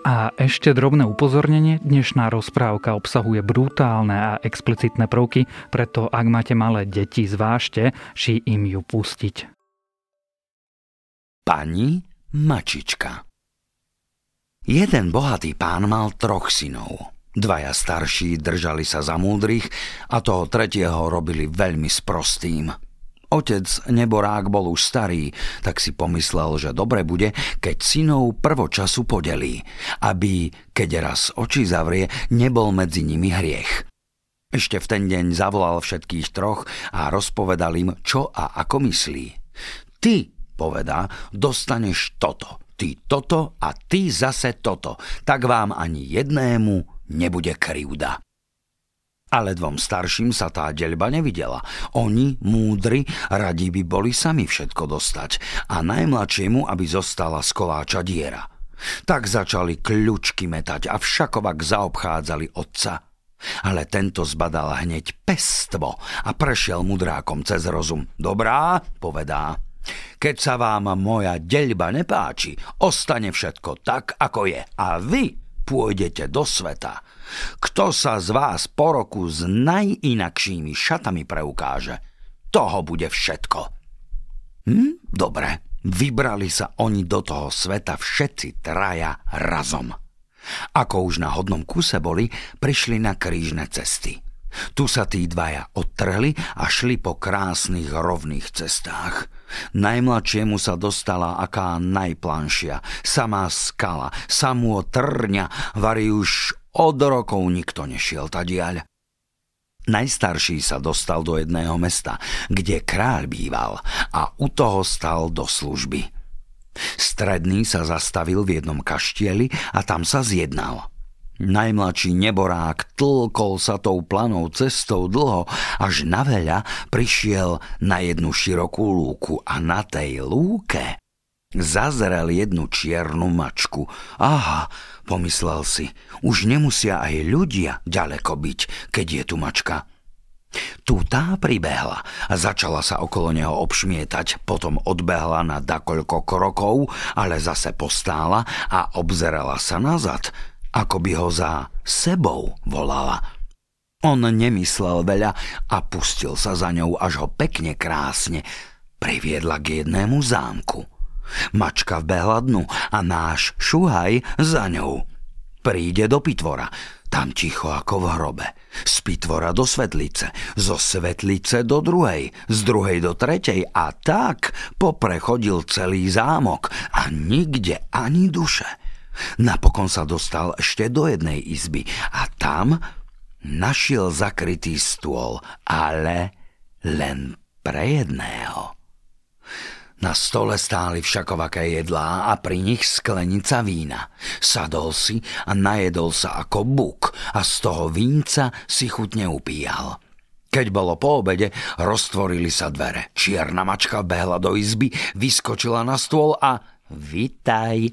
A ešte drobné upozornenie, dnešná rozprávka obsahuje brutálne a explicitné prvky, preto ak máte malé deti, zvážte, či im ju pustiť. Pani Mačička Jeden bohatý pán mal troch synov. Dvaja starší držali sa za múdrych a toho tretieho robili veľmi sprostým. Otec Neborák bol už starý, tak si pomyslel, že dobre bude, keď synov prvočasu podelí, aby, keď raz oči zavrie, nebol medzi nimi hriech. Ešte v ten deň zavolal všetkých troch a rozpovedal im, čo a ako myslí. Ty, povedá, dostaneš toto, ty toto a ty zase toto, tak vám ani jednému nebude krivda. Ale dvom starším sa tá deľba nevidela. Oni, múdri, radi by boli sami všetko dostať a najmladšiemu, aby zostala z koláča diera. Tak začali kľúčky metať a všakovak zaobchádzali otca. Ale tento zbadal hneď pestvo a prešiel mudrákom cez rozum. Dobrá, povedá. Keď sa vám moja deľba nepáči, ostane všetko tak, ako je. A vy pôjdete do sveta kto sa z vás po roku s najinakšími šatami preukáže, toho bude všetko. Hm, dobre, vybrali sa oni do toho sveta všetci traja razom. Ako už na hodnom kuse boli, prišli na krížne cesty. Tu sa tí dvaja odtrhli a šli po krásnych rovných cestách. Najmladšiemu sa dostala aká najplanšia, samá skala, samú trňa, vari už od rokov nikto nešiel tadiaľ. Najstarší sa dostal do jedného mesta, kde kráľ býval a u toho stal do služby. Stredný sa zastavil v jednom kaštieli a tam sa zjednal. Najmladší neborák tlkol sa tou planou cestou dlho, až na veľa prišiel na jednu širokú lúku a na tej lúke Zazrel jednu čiernu mačku. Aha, pomyslel si, už nemusia aj ľudia ďaleko byť, keď je tu mačka. Tu tá pribehla a začala sa okolo neho obšmietať, potom odbehla na dakoľko krokov, ale zase postála a obzerala sa nazad, ako by ho za sebou volala. On nemyslel veľa a pustil sa za ňou, až ho pekne krásne priviedla k jednému zámku. Mačka vbehla dnu a náš šuhaj za ňou. Príde do pitvora, tam ticho ako v hrobe. Z pitvora do svetlice, zo svetlice do druhej, z druhej do tretej a tak poprechodil celý zámok a nikde ani duše. Napokon sa dostal ešte do jednej izby a tam našiel zakrytý stôl, ale len pre jedného. Na stole stáli všakovaké jedlá a pri nich sklenica vína. Sadol si a najedol sa ako buk a z toho vínca si chutne upíjal. Keď bolo po obede, roztvorili sa dvere. Čierna mačka behla do izby, vyskočila na stôl a Vitaj,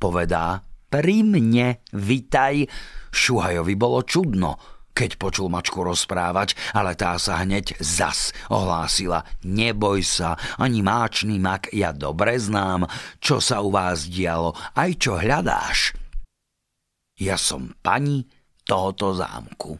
povedá. Pri mne, vitaj. Šuhajovi bolo čudno keď počul mačku rozprávať, ale tá sa hneď zas ohlásila. Neboj sa, ani máčný mak, ja dobre znám, čo sa u vás dialo, aj čo hľadáš. Ja som pani tohoto zámku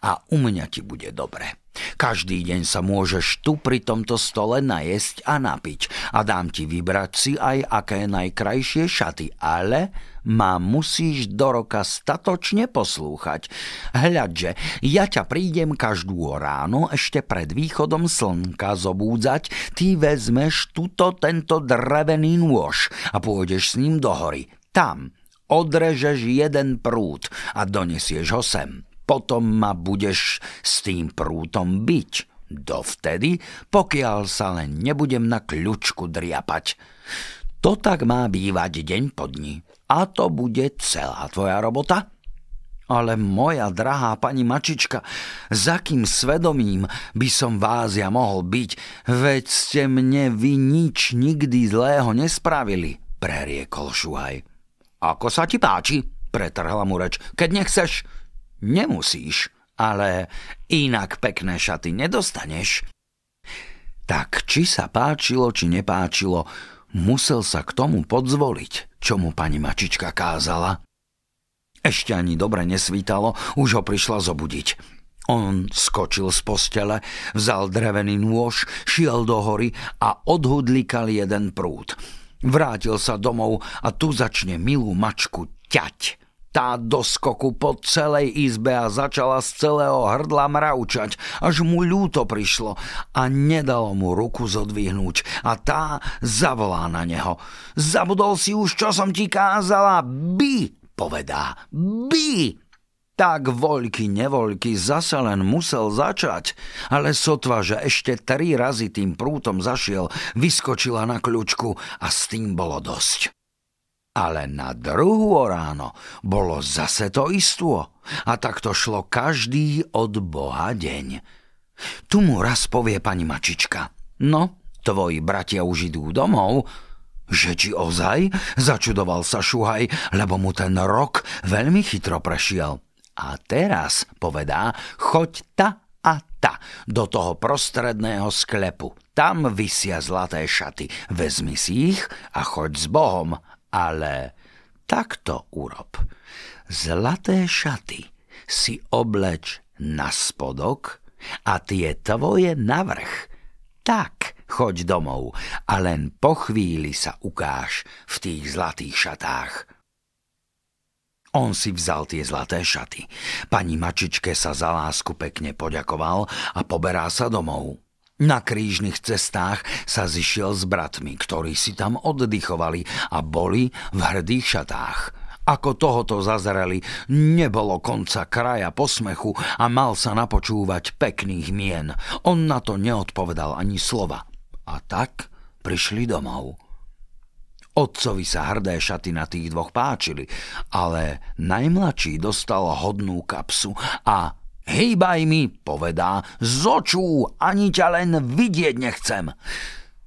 a u mňa ti bude dobre. Každý deň sa môžeš tu pri tomto stole najesť a napiť a dám ti vybrať si aj aké najkrajšie šaty, ale ma musíš do roka statočne poslúchať. Hľadže, ja ťa prídem každú ráno ešte pred východom slnka zobúdzať, ty vezmeš tuto tento drevený nôž a pôjdeš s ním do hory. Tam odrežeš jeden prút a donesieš ho sem. Potom ma budeš s tým prútom byť. Dovtedy, pokiaľ sa len nebudem na kľučku driapať. To tak má bývať deň po dni. A to bude celá tvoja robota? Ale moja drahá pani Mačička, za kým svedomím by som vás ja mohol byť, veď ste mne vy nič nikdy zlého nespravili, preriekol Šuhaj. Ako sa ti páči, pretrhla mu reč, keď nechceš, nemusíš, ale inak pekné šaty nedostaneš. Tak či sa páčilo, či nepáčilo, musel sa k tomu podzvoliť, čo mu pani Mačička kázala. Ešte ani dobre nesvítalo, už ho prišla zobudiť. On skočil z postele, vzal drevený nôž, šiel do hory a odhudlikal jeden prúd. Vrátil sa domov a tu začne milú mačku ťať. Tá do skoku po celej izbe a začala z celého hrdla mravčať, až mu ľúto prišlo a nedalo mu ruku zodvihnúť a tá zavolá na neho. Zabudol si už, čo som ti kázala? By! povedá. By! Tak voľky nevoľky zase len musel začať, ale sotva, že ešte tri razy tým prútom zašiel, vyskočila na kľúčku a s tým bolo dosť. Ale na druhú ráno bolo zase to istú a tak to šlo každý od Boha deň. Tu mu raz povie pani Mačička, no, tvoji bratia už idú domov, že či ozaj? Začudoval sa Šuhaj, lebo mu ten rok veľmi chytro prešiel. A teraz, povedá, choď ta a ta do toho prostredného sklepu. Tam vysia zlaté šaty. Vezmi si ich a choď s Bohom. Ale takto urob. Zlaté šaty si obleč na spodok a tie tvoje navrch. Tak, choď domov a len po chvíli sa ukáž v tých zlatých šatách. On si vzal tie zlaté šaty. Pani Mačičke sa za lásku pekne poďakoval a poberá sa domov. Na krížnych cestách sa zišiel s bratmi, ktorí si tam oddychovali a boli v hrdých šatách. Ako tohoto zazreli, nebolo konca kraja posmechu a mal sa napočúvať pekných mien. On na to neodpovedal ani slova. A tak prišli domov. Otcovi sa hrdé šaty na tých dvoch páčili, ale najmladší dostal hodnú kapsu a hejbaj mi, povedá, z ani ťa len vidieť nechcem.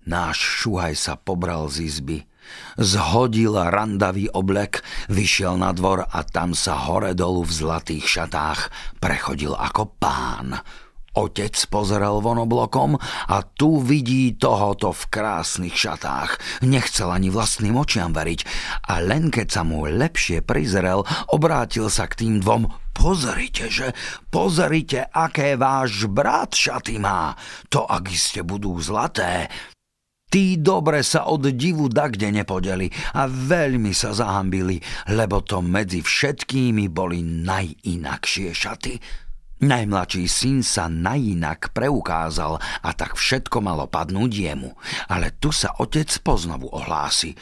Náš šuhaj sa pobral z izby, zhodil randavý oblek, vyšiel na dvor a tam sa hore dolu v zlatých šatách prechodil ako pán. Otec pozrel von oblokom a tu vidí tohoto v krásnych šatách. Nechcel ani vlastným očiam veriť a len keď sa mu lepšie prizrel, obrátil sa k tým dvom. Pozrite, že pozrite, aké váš brat šaty má. To, ak iste budú zlaté, Tí dobre sa od divu dakde nepodeli a veľmi sa zahambili, lebo to medzi všetkými boli najinakšie šaty. Najmladší syn sa najinak preukázal a tak všetko malo padnúť jemu. Ale tu sa otec poznovu ohlási.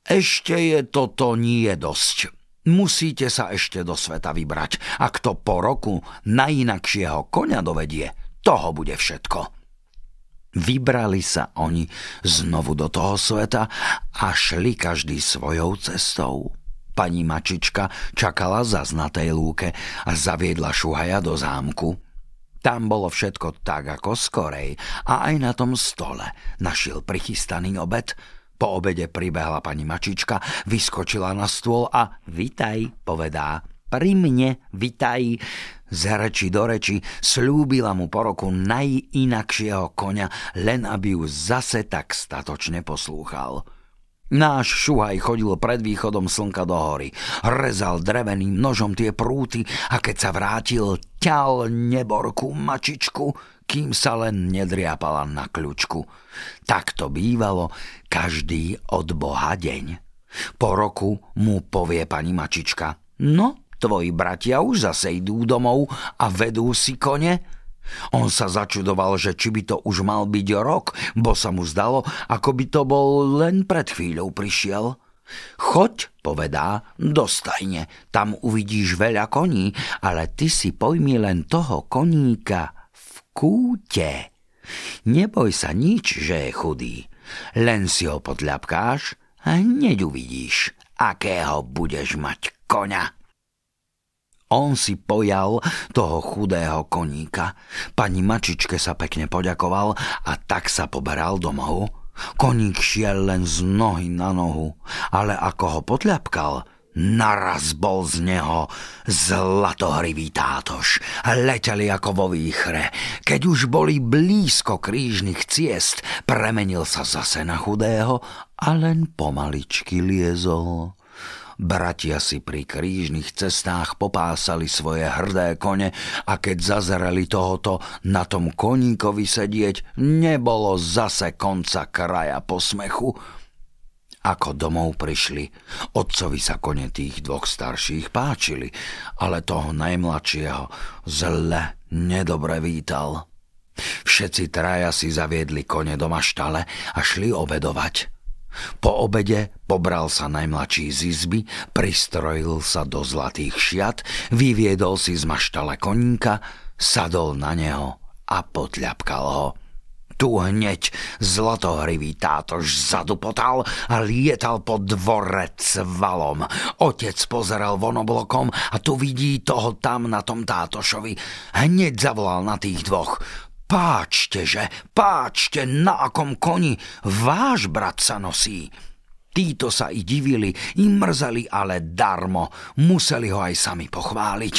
Ešte je toto nie dosť. Musíte sa ešte do sveta vybrať. A kto po roku najinakšieho koňa dovedie, toho bude všetko. Vybrali sa oni znovu do toho sveta a šli každý svojou cestou. Pani Mačička čakala za znatej lúke a zaviedla Šuhaja do zámku. Tam bolo všetko tak ako skorej a aj na tom stole našiel prichystaný obed. Po obede pribehla pani Mačička, vyskočila na stôl a vitaj, povedá. Pri mne, vitaj. Z reči do reči slúbila mu po roku najinakšieho konia, len aby ju zase tak statočne poslúchal. Náš šuhaj chodil pred východom slnka do hory. Rezal dreveným nožom tie prúty a keď sa vrátil, ťal neborku mačičku, kým sa len nedriapala na kľúčku. Tak to bývalo každý od Boha deň. Po roku mu povie pani mačička, no, tvoji bratia už zase idú domov a vedú si kone, on sa začudoval, že či by to už mal byť rok, bo sa mu zdalo, ako by to bol len pred chvíľou prišiel. Choď, povedá, do stajne, tam uvidíš veľa koní, ale ty si pojmi len toho koníka v kúte. Neboj sa nič, že je chudý, len si ho podľapkáš a hneď uvidíš, akého budeš mať koňa. On si pojal toho chudého koníka. Pani Mačičke sa pekne poďakoval a tak sa poberal domov. Koník šiel len z nohy na nohu, ale ako ho potľapkal, naraz bol z neho zlatohrivý tátoš. Leteli ako vo výchre. Keď už boli blízko krížnych ciest, premenil sa zase na chudého a len pomaličky liezol. Bratia si pri krížnych cestách popásali svoje hrdé kone a keď zazerali tohoto na tom koníkovi sedieť, nebolo zase konca kraja posmechu. Ako domov prišli, otcovi sa kone tých dvoch starších páčili, ale toho najmladšieho zle nedobre vítal. Všetci traja si zaviedli kone do maštale a šli obedovať. Po obede pobral sa najmladší z izby, pristrojil sa do zlatých šiat, vyviedol si z maštale koníka, sadol na neho a potľapkal ho. Tu hneď zlatohrivý tátož zadupotal a lietal po dvore cvalom. Otec pozeral von oblokom a tu vidí toho tam na tom tátošovi. Hneď zavolal na tých dvoch. Páčte, že, páčte, na akom koni váš brat sa nosí. Títo sa i divili, i mrzeli, ale darmo. Museli ho aj sami pochváliť.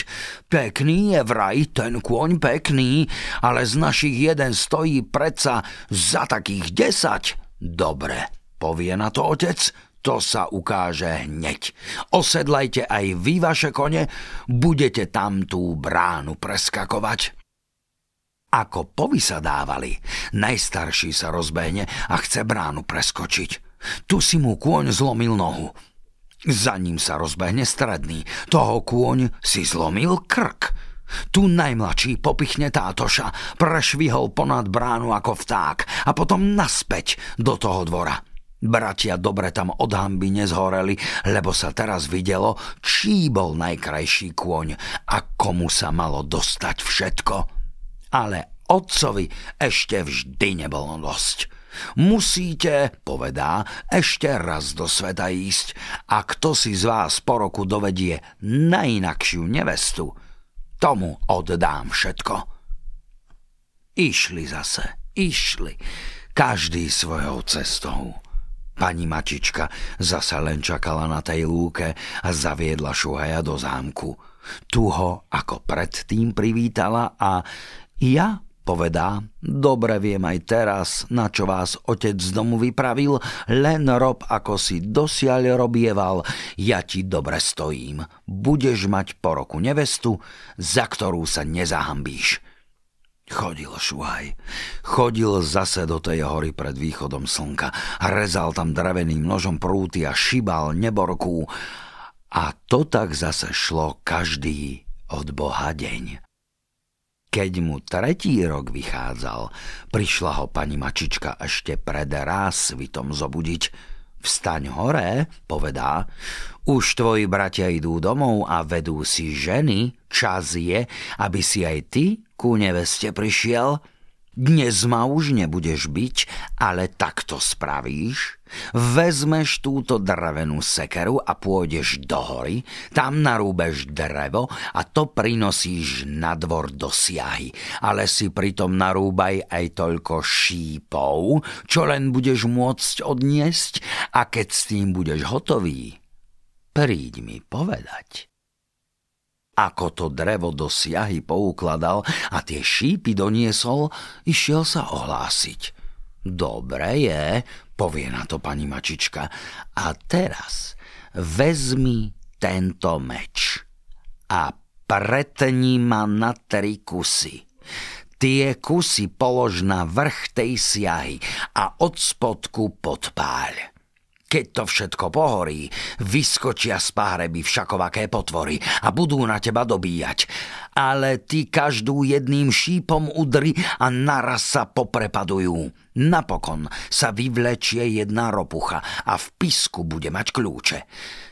Pekný je vraj ten kôň pekný, ale z našich jeden stojí predsa za takých desať. Dobre, povie na to otec, to sa ukáže hneď. Osedlajte aj vy vaše kone, budete tam tú bránu preskakovať. Ako povysadávali, najstarší sa rozbehne a chce bránu preskočiť. Tu si mu kôň zlomil nohu. Za ním sa rozbehne stredný, toho kôň si zlomil krk. Tu najmladší popichne tátoša, prešvihol ponad bránu ako vták a potom naspäť do toho dvora. Bratia dobre tam od hamby nezhoreli, lebo sa teraz videlo, čí bol najkrajší kôň a komu sa malo dostať všetko ale otcovi ešte vždy nebolo dosť. Musíte, povedá, ešte raz do sveta ísť a kto si z vás po roku dovedie najinakšiu nevestu, tomu oddám všetko. Išli zase, išli, každý svojou cestou. Pani Mačička zase len čakala na tej lúke a zaviedla Šuhaja do zámku. Tu ho ako predtým privítala a ja, povedá, dobre viem aj teraz, na čo vás otec z domu vypravil, len rob, ako si dosiaľ robieval, ja ti dobre stojím. Budeš mať po roku nevestu, za ktorú sa nezahambíš. Chodil Šuhaj. Chodil zase do tej hory pred východom slnka. Rezal tam dreveným nožom prúty a šibal neborku. A to tak zase šlo každý od Boha deň. Keď mu tretí rok vychádzal, prišla ho pani Mačička ešte pred svitom zobudiť. Vstaň hore, povedá, už tvoji bratia idú domov a vedú si ženy, čas je, aby si aj ty ku neveste prišiel. Dnes ma už nebudeš byť, ale takto spravíš. Vezmeš túto drevenú sekeru a pôjdeš do hory, tam narúbeš drevo a to prinosíš na dvor do siahy. Ale si pritom narúbaj aj toľko šípov, čo len budeš môcť odniesť a keď s tým budeš hotový, príď mi povedať. Ako to drevo do siahy poukladal a tie šípy doniesol, išiel sa ohlásiť. Dobre je, povie na to pani Mačička. A teraz vezmi tento meč a pretni ma na tri kusy. Tie kusy polož na vrch tej siahy a od spodku podpáľ. Keď to všetko pohorí, vyskočia z páreby všakovaké potvory a budú na teba dobíjať. Ale ty každú jedným šípom udri a naraz sa poprepadujú. Napokon sa vyvlečie jedna ropucha a v pisku bude mať kľúče.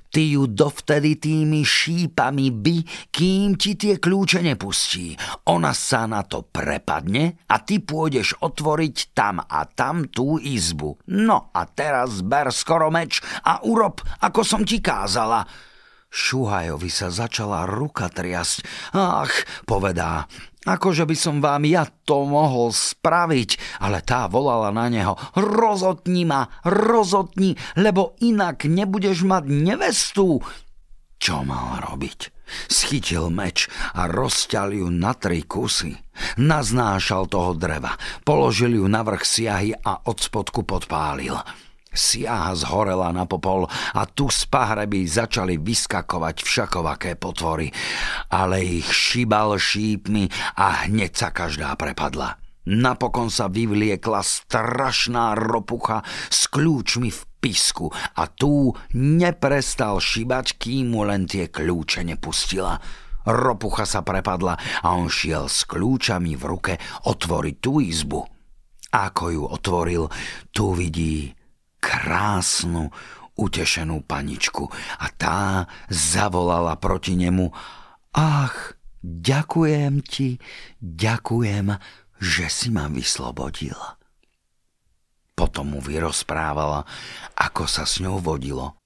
Ty ju dovtedy tými šípami by, kým ti tie kľúče nepustí. Ona sa na to prepadne a ty pôjdeš otvoriť tam a tam tú izbu. No a teraz ber skoro meč a urob, ako som ti kázala. Šuhajovi sa začala ruka triasť. Ach, povedá, akože by som vám ja to mohol spraviť, ale tá volala na neho, rozotni ma, rozotni, lebo inak nebudeš mať nevestu. Čo mal robiť? Schytil meč a rozťal ju na tri kusy. Naznášal toho dreva, položil ju na vrch siahy a od spodku podpálil. Siaha zhorela na popol a tu z pahreby začali vyskakovať všakovaké potvory, ale ich šibal šípmi a hneď sa každá prepadla. Napokon sa vyvliekla strašná ropucha s kľúčmi v pisku a tu neprestal šibať, kým mu len tie kľúče nepustila. Ropucha sa prepadla a on šiel s kľúčami v ruke otvoriť tú izbu. Ako ju otvoril, tu vidí krásnu, utešenú paničku a tá zavolala proti nemu Ach, ďakujem ti, ďakujem, že si ma vyslobodil. Potom mu vyrozprávala, ako sa s ňou vodilo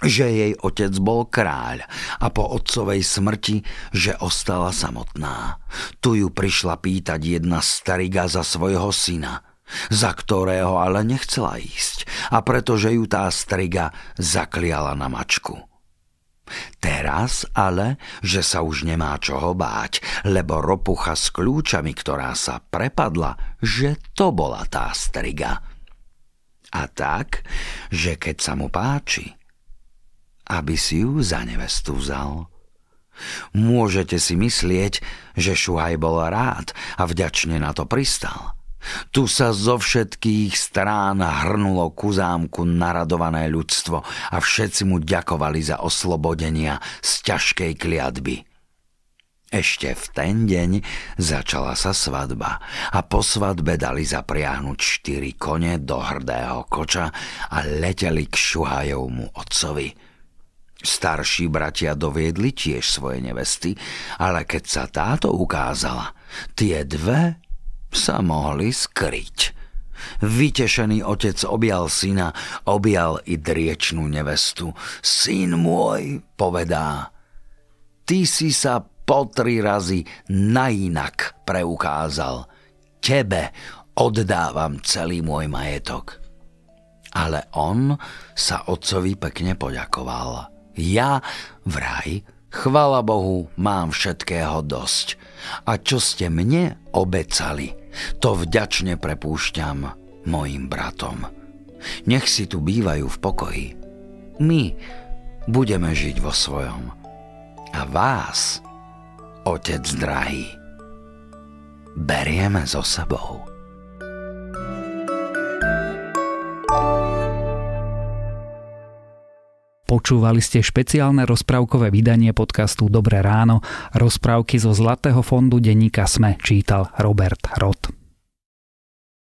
že jej otec bol kráľ a po otcovej smrti, že ostala samotná. Tu ju prišla pýtať jedna stariga za svojho syna – za ktorého ale nechcela ísť a pretože ju tá striga zakliala na mačku. Teraz ale, že sa už nemá čoho báť, lebo ropucha s kľúčami, ktorá sa prepadla, že to bola tá striga. A tak, že keď sa mu páči, aby si ju za nevestu vzal. Môžete si myslieť, že Šuhaj bol rád a vďačne na to pristal – tu sa zo všetkých strán hrnulo ku zámku naradované ľudstvo a všetci mu ďakovali za oslobodenia z ťažkej kliatby. Ešte v ten deň začala sa svadba a po svadbe dali zapriahnuť štyri kone do hrdého koča a leteli k Šuhajovmu otcovi. Starší bratia doviedli tiež svoje nevesty, ale keď sa táto ukázala, tie dve sa mohli skryť. Vytešený otec objal syna, objal i driečnú nevestu. Syn môj, povedá, ty si sa po tri razy nainak preukázal. Tebe oddávam celý môj majetok. Ale on sa otcovi pekne poďakoval. Ja vraj Chvala Bohu, mám všetkého dosť. A čo ste mne obecali, to vďačne prepúšťam mojim bratom. Nech si tu bývajú v pokoji. My budeme žiť vo svojom. A vás, otec drahý, berieme so sebou. Počúvali ste špeciálne rozprávkové vydanie podcastu Dobré ráno. Rozprávky zo Zlatého fondu denníka Sme čítal Robert Roth.